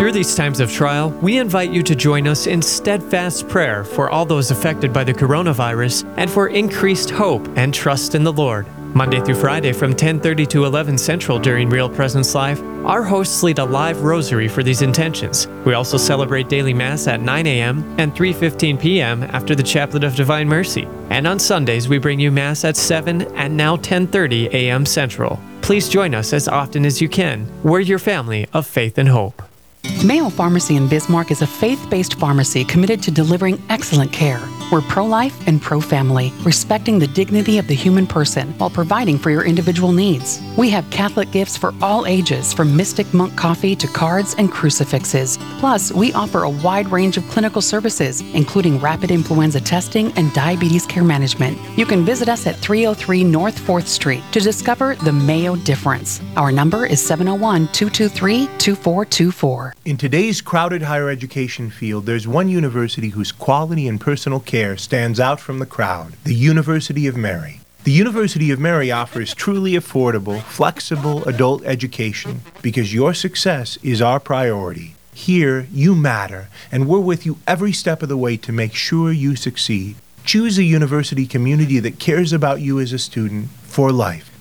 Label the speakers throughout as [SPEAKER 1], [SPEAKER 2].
[SPEAKER 1] Through these times of trial, we invite you to join us in steadfast prayer for all those affected by the coronavirus and for increased hope and trust in the Lord. Monday through Friday from 10:30 to 11 Central during Real Presence Live, our hosts lead a live rosary for these intentions. We also celebrate daily mass at 9 a.m. and 3:15 p.m. after the Chaplet of Divine Mercy. And on Sundays we bring you mass at 7 and now 10:30 a.m. Central. Please join us as often as you can. We're your family of faith and hope.
[SPEAKER 2] Mayo Pharmacy in Bismarck is a faith based pharmacy committed to delivering excellent care. We're pro life and pro family, respecting the dignity of the human person while providing for your individual needs. We have Catholic gifts for all ages, from Mystic Monk coffee to cards and crucifixes. Plus, we offer a wide range of clinical services, including rapid influenza testing and diabetes care management. You can visit us at 303 North 4th Street to discover the Mayo difference. Our number is 701 223 2424.
[SPEAKER 3] In today's crowded higher education field, there's one university whose quality and personal care stands out from the crowd the University of Mary. The University of Mary offers truly affordable, flexible adult education because your success is our priority. Here, you matter, and we're with you every step of the way to make sure you succeed. Choose a university community that cares about you as a student for life.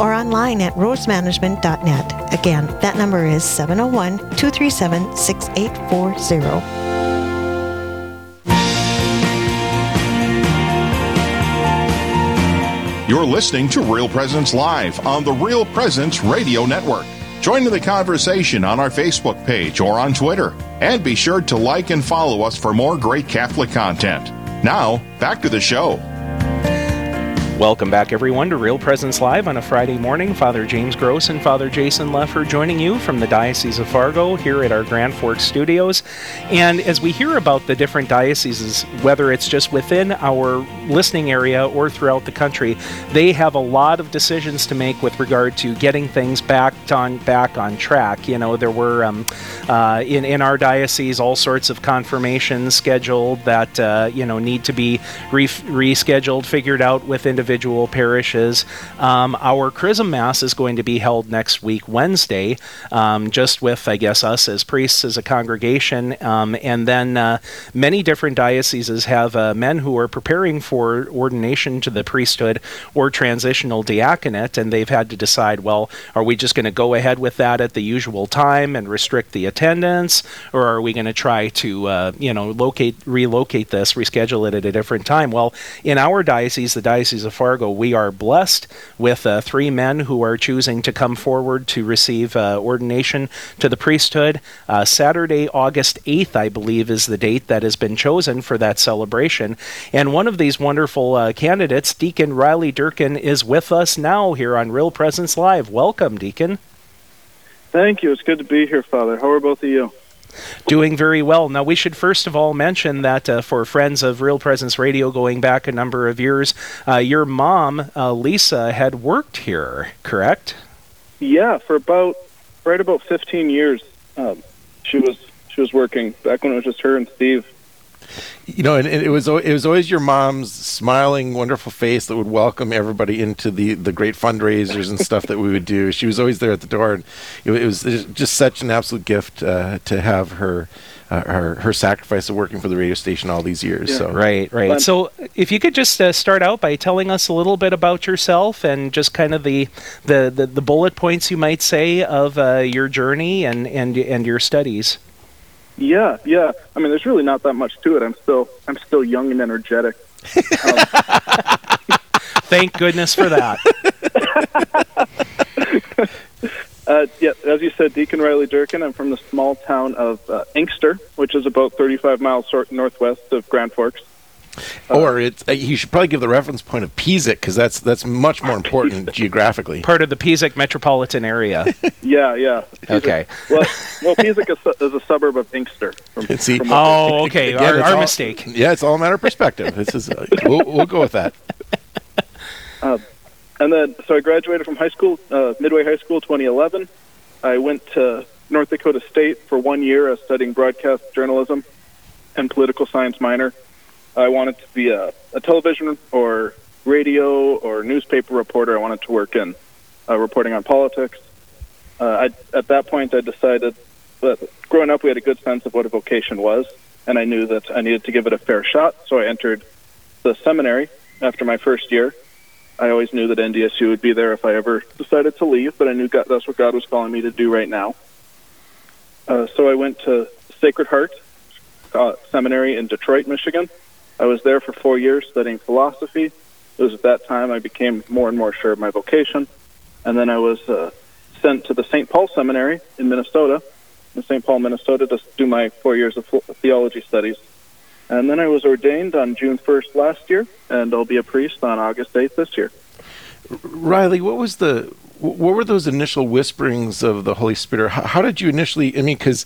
[SPEAKER 4] or online at rosemanagement.net. Again, that number is 701 237 6840.
[SPEAKER 5] You're listening to Real Presence Live on the Real Presence Radio Network. Join in the conversation on our Facebook page or on Twitter. And be sure to like and follow us for more great Catholic content. Now, back to the show.
[SPEAKER 6] Welcome back, everyone, to Real Presence Live on a Friday morning. Father James Gross and Father Jason Leffer joining you from the Diocese of Fargo here at our Grand Forks studios. And as we hear about the different dioceses, whether it's just within our listening area or throughout the country, they have a lot of decisions to make with regard to getting things back on back on track. You know, there were um, uh, in in our diocese all sorts of confirmations scheduled that uh, you know need to be re- rescheduled, figured out with individuals individual parishes. Um, our Chrism Mass is going to be held next week, Wednesday, um, just with, I guess, us as priests as a congregation. Um, and then uh, many different dioceses have uh, men who are preparing for ordination to the priesthood or transitional diaconate, and they've had to decide well, are we just going to go ahead with that at the usual time and restrict the attendance, or are we going to try to, uh, you know, locate, relocate this, reschedule it at a different time? Well, in our diocese, the Diocese of Fargo, we are blessed with uh, three men who are choosing to come forward to receive uh, ordination to the priesthood. Uh, Saturday, August 8th, I believe, is the date that has been chosen for that celebration. And one of these wonderful uh, candidates, Deacon Riley Durkin, is with us now here on Real Presence Live. Welcome, Deacon.
[SPEAKER 7] Thank you. It's good to be here, Father. How are both of you?
[SPEAKER 6] Doing very well. Now, we should first of all mention that uh, for friends of Real Presence Radio going back a number of years, uh, your mom, uh, Lisa, had worked here, correct?
[SPEAKER 7] Yeah, for about right about 15 years. Um, she was she was working back when it was just her and Steve
[SPEAKER 8] you know, and, and, it was it was always your mom's smiling, wonderful face that would welcome everybody into the the great fundraisers and stuff that we would do. She was always there at the door, and it, it was just such an absolute gift uh, to have her. Uh, her her sacrifice of working for the radio station all these years.
[SPEAKER 6] Yeah.
[SPEAKER 8] So
[SPEAKER 6] right, right. So if you could just uh, start out by telling us a little bit about yourself and just kind of the the, the, the bullet points you might say of uh, your journey and, and and your studies.
[SPEAKER 7] Yeah, yeah. I mean, there's really not that much to it. I'm still, I'm still young and energetic. Um,
[SPEAKER 6] Thank goodness for that.
[SPEAKER 7] uh, yeah, as you said, Deacon Riley Durkin. I'm from the small town of uh, Inkster, which is about 35 miles northwest of Grand Forks.
[SPEAKER 8] Or it's uh, you should probably give the reference point of Pisek because that's that's much more important geographically.
[SPEAKER 6] Part of the Pisek metropolitan area.
[SPEAKER 7] Yeah, yeah.
[SPEAKER 6] Okay.
[SPEAKER 7] Well, well, Pisek is, is a suburb of Inkster. From,
[SPEAKER 8] See?
[SPEAKER 7] from
[SPEAKER 6] oh, okay.
[SPEAKER 8] Again,
[SPEAKER 6] our our
[SPEAKER 8] all-
[SPEAKER 6] mistake.
[SPEAKER 8] Yeah, it's all a matter of perspective. This is uh, we'll, we'll go with that.
[SPEAKER 7] And then, so I graduated from high school, uh, Midway High School, 2011. I went to North Dakota State for one year uh, studying broadcast journalism and political science minor. I wanted to be a, a television or radio or newspaper reporter. I wanted to work in uh, reporting on politics. Uh, I, at that point, I decided that growing up, we had a good sense of what a vocation was, and I knew that I needed to give it a fair shot. So I entered the seminary after my first year. I always knew that NDSU would be there if I ever decided to leave, but I knew God, that's what God was calling me to do right now. Uh, so I went to Sacred Heart uh, Seminary in Detroit, Michigan. I was there for four years studying philosophy. It was at that time I became more and more sure of my vocation. And then I was uh, sent to the St. Paul Seminary in Minnesota, in St. Paul, Minnesota, to do my four years of theology studies. And then I was ordained on June 1st last year, and I'll be a priest on August 8th this year.
[SPEAKER 8] Riley, what was the what were those initial whisperings of the Holy Spirit? How, how did you initially? I mean, because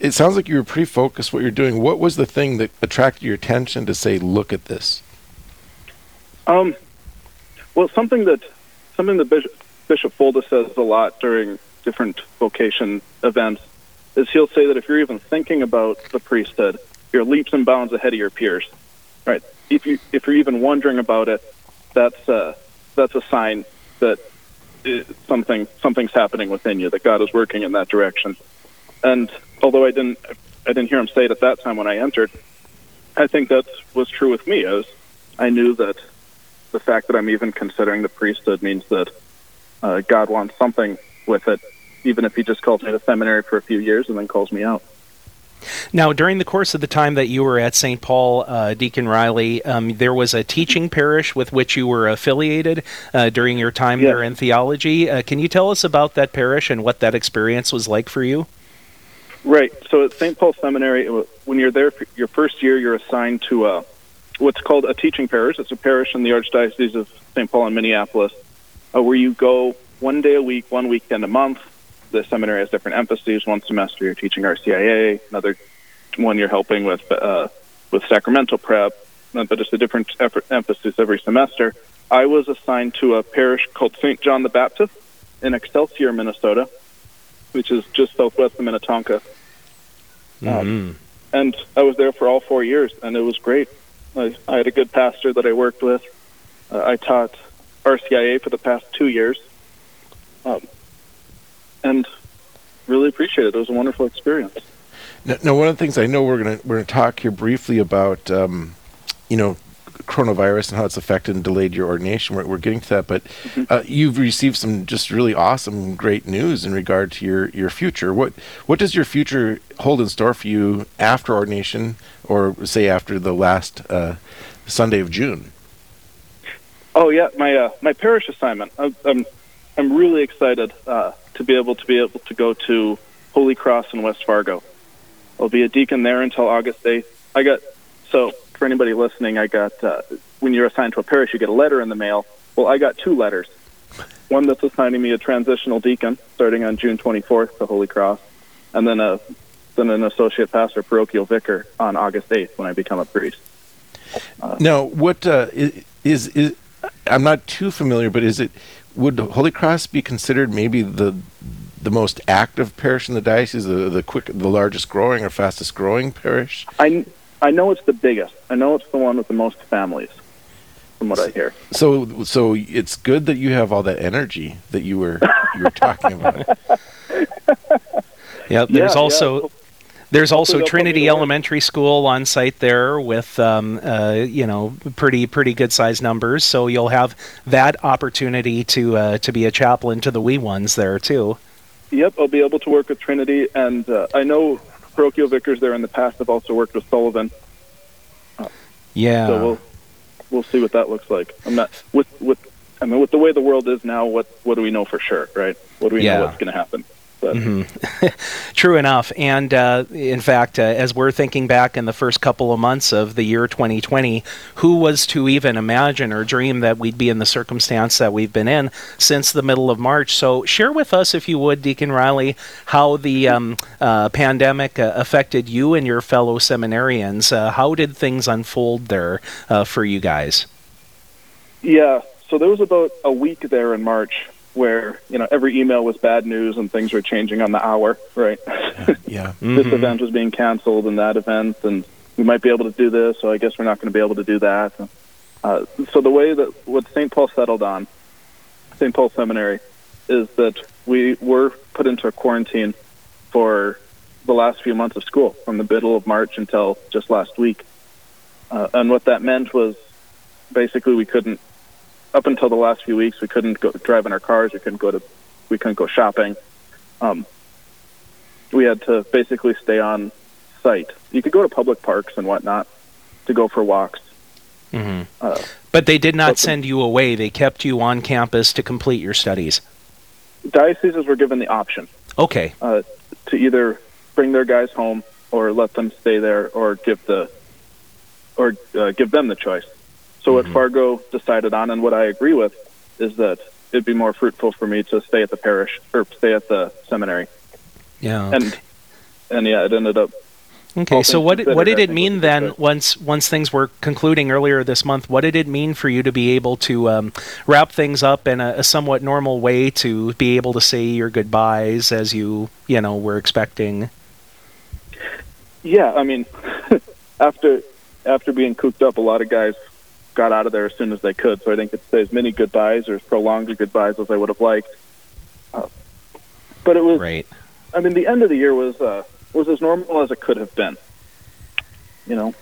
[SPEAKER 8] it sounds like you were pretty focused what you're doing. What was the thing that attracted your attention to say, "Look at this"?
[SPEAKER 7] Um, well, something that something that Bishop, Bishop Folda says a lot during different vocation events is he'll say that if you're even thinking about the priesthood, you're leaps and bounds ahead of your peers. Right? If you if you're even wondering about it, that's uh, that's a sign that uh, something something's happening within you, that God is working in that direction. And although I didn't I didn't hear him say it at that time when I entered, I think that was true with me. As I knew that the fact that I'm even considering the priesthood means that uh, God wants something with it, even if He just calls me to seminary for a few years and then calls me out.
[SPEAKER 6] Now, during the course of the time that you were at St. Paul, uh, Deacon Riley, um, there was a teaching parish with which you were affiliated uh, during your time
[SPEAKER 7] Yeah.
[SPEAKER 6] there in theology. Uh, can you tell us about that parish and what that experience was like for you?
[SPEAKER 7] Right. So at St. Paul Seminary, when you're there for your first year, you're assigned to uh, what's called a teaching parish. It's a parish in the Archdiocese of St. Paul in Minneapolis, uh, where you go one day a week, one weekend a month. The seminary has different emphases. One semester you're teaching RCIA, another one you're helping with uh, with sacramental prep, uh, but it's a different effort, emphasis every semester. I was assigned to a parish called St. John the Baptist in Excelsior, Minnesota, which is just southwest of Minnetonka. Um, and I was there for all four years, and it was great. I, I had a good pastor that I worked with. Uh, I taught RCIA for the past two years, um, and really appreciate it. It was a wonderful experience.
[SPEAKER 8] Now, now, one of the things I know we're gonna we're gonna talk here briefly about, um, you know, coronavirus and how it's affected and delayed your ordination. We're, we're getting to that, but uh, you've received some just really awesome, great news in regard to your your future. What what does your future hold in store for you after ordination, or say after the last uh, Sunday of June?
[SPEAKER 7] Oh yeah, my uh, my parish assignment. I'm I'm, I'm really excited uh, to be able to be able to go to Holy Cross in West Fargo. I'll be a deacon there until August 8th. I got so for anybody listening, I got uh, when you're assigned to a parish, you get a letter in the mail. Well, I got two letters. One that's assigning me a transitional deacon starting on June 24th to Holy Cross, and then a then an associate pastor, parochial vicar on August 8th when I become a priest.
[SPEAKER 8] Now, what uh, i- is is I'm not too familiar, but is it would Holy Cross be considered maybe the the most active parish in the diocese, the the quick, the largest growing or fastest growing parish?
[SPEAKER 7] I I know it's the biggest. I know it's the one with the most families, from what I hear.
[SPEAKER 8] So so it's good that you have all that energy that you were you were talking about.
[SPEAKER 6] Yep. There's
[SPEAKER 7] Yeah, yeah.
[SPEAKER 6] There's also
[SPEAKER 7] they'll put me
[SPEAKER 6] Trinity. Elementary School on site there with um, uh, you know pretty pretty good sized numbers. So you'll have that opportunity to uh, to be a chaplain to the wee ones there too.
[SPEAKER 7] Yep, I'll be able to work with Trinity, and uh, I know parochial vicars there in the past have also worked with Sullivan.
[SPEAKER 6] Yeah.
[SPEAKER 7] So we'll we'll see what that looks like. I'm not with with I mean with the way the world is now. What what do we know for sure, right? What do we
[SPEAKER 6] Yeah.
[SPEAKER 7] know what's going to happen? But
[SPEAKER 6] Mm-hmm. True enough. And uh, in fact, uh, as we're thinking back in the first couple of months of the year 2020, who was to even imagine or dream that we'd be in the circumstance that we've been in since the middle of March? So, share with us, if you would, Deacon Riley, how the um, uh, pandemic uh, affected you and your fellow seminarians. Uh, how did things unfold there uh, for you guys?
[SPEAKER 7] yeah, so there was about a week there in March where you know every email was bad news and things were changing on the hour, right?
[SPEAKER 8] Yeah.
[SPEAKER 7] this event was being canceled and that event, and we might be able to do this, so I guess we're not going to be able to do that. Uh, so the way that what St. Paul settled on, St. Paul Seminary, is that we were put into a quarantine for the last few months of school, from the middle of March until just last week. Uh, and what that meant was basically we couldn't, up until the last few weeks, we couldn't go drive in our cars, we couldn't go to, we couldn't go shopping. Um, we had to basically stay on site. You could go to public parks and whatnot to go for walks.
[SPEAKER 6] Mhm.
[SPEAKER 7] Uh,
[SPEAKER 6] But they did not send you away. They kept you on campus to complete your studies.
[SPEAKER 7] dioceses were given the option
[SPEAKER 6] Okay.
[SPEAKER 7] uh, to either bring their guys home or let them stay there, or give the or uh, give them the choice. So what Fargo decided on, and what I agree with, is that it'd be more fruitful for me to stay at the parish or stay at the seminary.
[SPEAKER 6] Yeah.
[SPEAKER 7] And and yeah, it ended up
[SPEAKER 6] Okay, so what did, what did it mean
[SPEAKER 7] good
[SPEAKER 6] then once once things were concluding earlier this month? What did it mean for you to be able to um, wrap things up in a, a somewhat normal way to be able to say your goodbyes as you you know were expecting?
[SPEAKER 7] Yeah, I mean, after after being cooped up, a lot of guys got out of there as soon as they could. So I didn't get to say as many goodbyes or as prolonged a goodbyes as I would have liked. Uh, but it was,
[SPEAKER 6] Right.
[SPEAKER 7] I mean, the end of the year was uh, was as normal as it could have been. You know,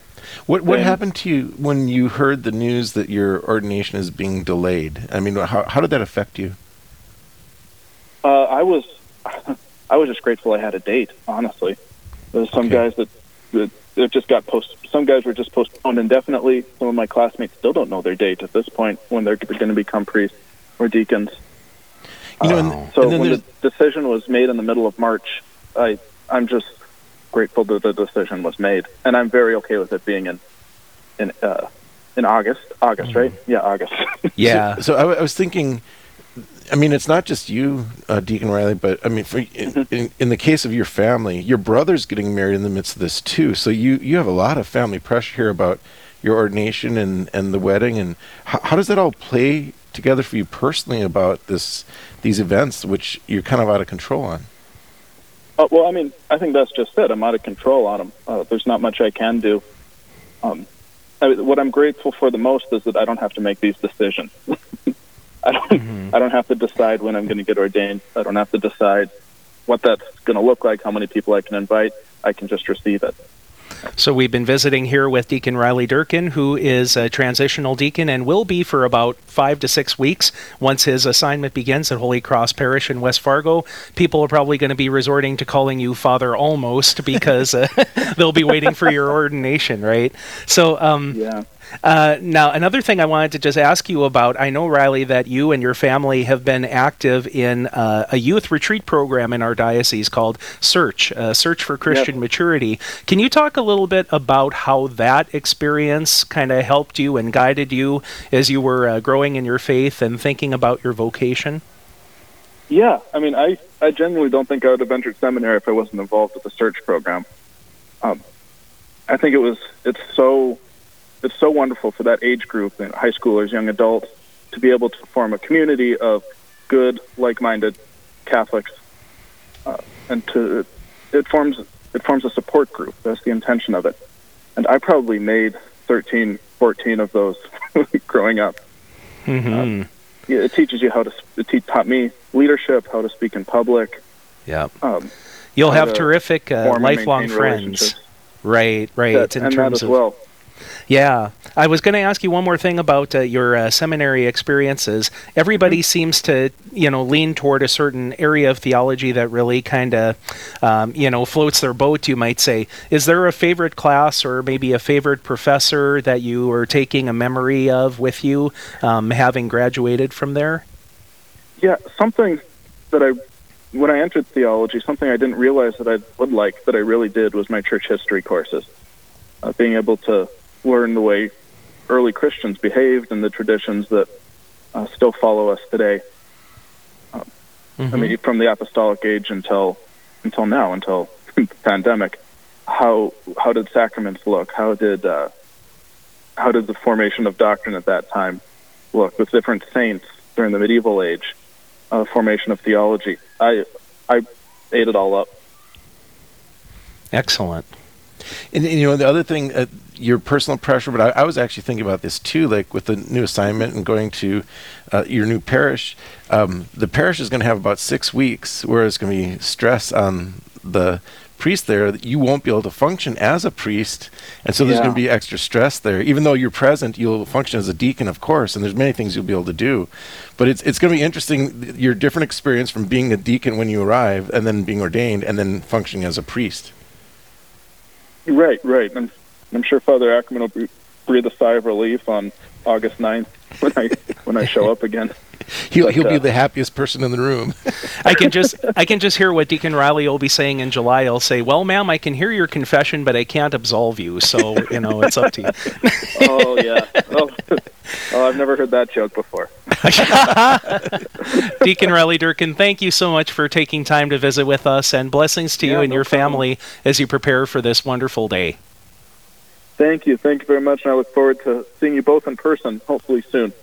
[SPEAKER 8] What what
[SPEAKER 7] And-
[SPEAKER 8] happened to you when you heard the news that your ordination is being delayed? I mean, how how did that affect you?
[SPEAKER 7] uh, I was I was just grateful I had a date. Honestly, there's some
[SPEAKER 8] Okay.
[SPEAKER 7] guys that that, that just got post. Some guys were just postponed indefinitely. Some of my classmates still don't know their date at this point when they're going to become priests or deacons.
[SPEAKER 8] You know,
[SPEAKER 6] Wow.
[SPEAKER 8] and,
[SPEAKER 7] So
[SPEAKER 8] and then
[SPEAKER 7] when
[SPEAKER 8] there's
[SPEAKER 7] the decision was made in the middle of March, I I'm just grateful that the decision was made, and I'm very okay with it being in in uh, in August. August, right? Yeah, August.
[SPEAKER 6] Yeah.
[SPEAKER 8] So, so I, I was thinking. I mean, it's not just you, uh, Deacon Riley, but I mean, for, in, in, in the case of your family, your brother's getting married in the midst of this too. So you you have a lot of family pressure here about your ordination and, and the wedding, and how, how does that all play together for you personally about this these events, which you're kind of out of control on?
[SPEAKER 7] Uh, well, I mean, I think that's just it. I'm out of control on them. Uh, there's not much I can do. Um, I what I'm grateful for the most is that I don't have to make these decisions. I don't. I don't have to decide when I'm going to get ordained. I don't have to decide what that's going to look like, how many people I can invite. I can just receive it.
[SPEAKER 6] So we've been visiting here with Deacon Riley Durkin, who is a transitional deacon and will be for about five to six weeks once his assignment begins at Holy Cross Parish in West Fargo. People are probably going to be resorting to calling you Father Almost because uh, they'll be waiting for your ordination, right? So, um,
[SPEAKER 7] Yeah.
[SPEAKER 6] Uh, now, another thing I wanted to just ask you about I know, Riley, that you and your family have been active in uh, a youth retreat program in our diocese called Search, uh, Search for Christian Maturity. Can you talk a little bit about how that experience kind of helped you and guided you as you were uh, growing in your faith and thinking about your vocation?
[SPEAKER 7] Yeah, I mean, I, I genuinely don't think I would have entered seminary if I wasn't involved with the search program. Um, I think it was it's so it's so wonderful for that age group, you know, high schoolers, young adults, to be able to form a community of good, like-minded Catholics, uh, and to it forms it forms a support group. That's the intention of it. And I probably made 13, 14 of those growing up.
[SPEAKER 6] Mm-hmm.
[SPEAKER 7] Yeah, it teaches you how to. It te- taught me leadership, how to speak in public.
[SPEAKER 6] yeah.
[SPEAKER 7] Um,
[SPEAKER 6] You'll have terrific uh, lifelong friends. Right, right.
[SPEAKER 7] That-
[SPEAKER 6] in
[SPEAKER 7] and that
[SPEAKER 6] terms
[SPEAKER 7] as
[SPEAKER 6] of
[SPEAKER 7] well.
[SPEAKER 6] Yeah, I was going to ask you one more thing about uh, your uh, seminary experiences. Everybody
[SPEAKER 7] Mm-hmm.
[SPEAKER 6] seems to, you know, lean toward a certain area of theology that really kind of, um, you know, floats their boat. You might say, is there a favorite class or maybe a favorite professor that you are taking a memory of with you, um, having graduated from there?
[SPEAKER 7] Yeah, something that I when I entered theology, something I didn't realize that I would like that I really did was my church history courses. Uh, being able to learn the way early Christians behaved and the traditions that uh, still follow us today. Uh, mm-hmm. I mean, from the apostolic age until until now, until the pandemic, how how did sacraments look? How did uh, how did the formation of doctrine at that time look with different saints during the medieval age? Uh, formation of theology. I I ate it all up.
[SPEAKER 6] Excellent.
[SPEAKER 8] And, and, you know the other thing, uh, your personal pressure. But I, I, was actually thinking about this too, like with the new assignment and going to uh, your new parish. Um, the parish is going to have about six weeks where it's going to be stress on the priest there you won't be able to function as a priest and so there's yeah. going to be extra stress there even though you're present you'll function as a deacon of course and there's many things you'll be able to do but it's it's going to be interesting your different experience from being a deacon when you arrive and then being ordained and then functioning as a priest
[SPEAKER 7] right right and I'm sure Father Ackerman will breathe a sigh of relief on August 9th when I when I show up again.
[SPEAKER 8] he'll but, he'll uh, be the happiest person in the room.
[SPEAKER 6] I can just I can just hear what Deacon Riley will be saying in July. He'll say, "Well, ma'am, I can hear your confession, but I can't absolve you. So you know, it's up to you."
[SPEAKER 7] oh yeah. Oh, oh, I've never heard that joke before.
[SPEAKER 6] Deacon Riley Durkin, thank you so much for taking time to visit with us, and blessings to yeah, you and no your problem. family as you prepare for this wonderful day.
[SPEAKER 7] Thank you. Thank you very much. And I look forward to seeing you both in person, hopefully soon.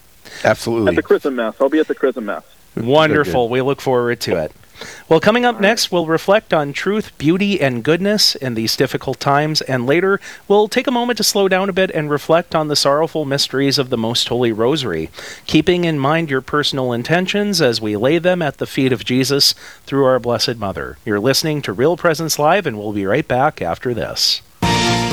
[SPEAKER 8] Absolutely.
[SPEAKER 7] At the Chrism Mass. I'll be at the Chrism Mass.
[SPEAKER 6] Wonderful. We look forward to it. Well, coming up next, we'll reflect on truth, beauty, and goodness in these difficult times, and later, we'll take a moment to slow down a bit and reflect on the sorrowful mysteries of the Most Holy Rosary, keeping in mind your personal intentions as we lay them at the feet of Jesus through our Blessed Mother. You're listening to Real Presence Live, and we'll be right back after this.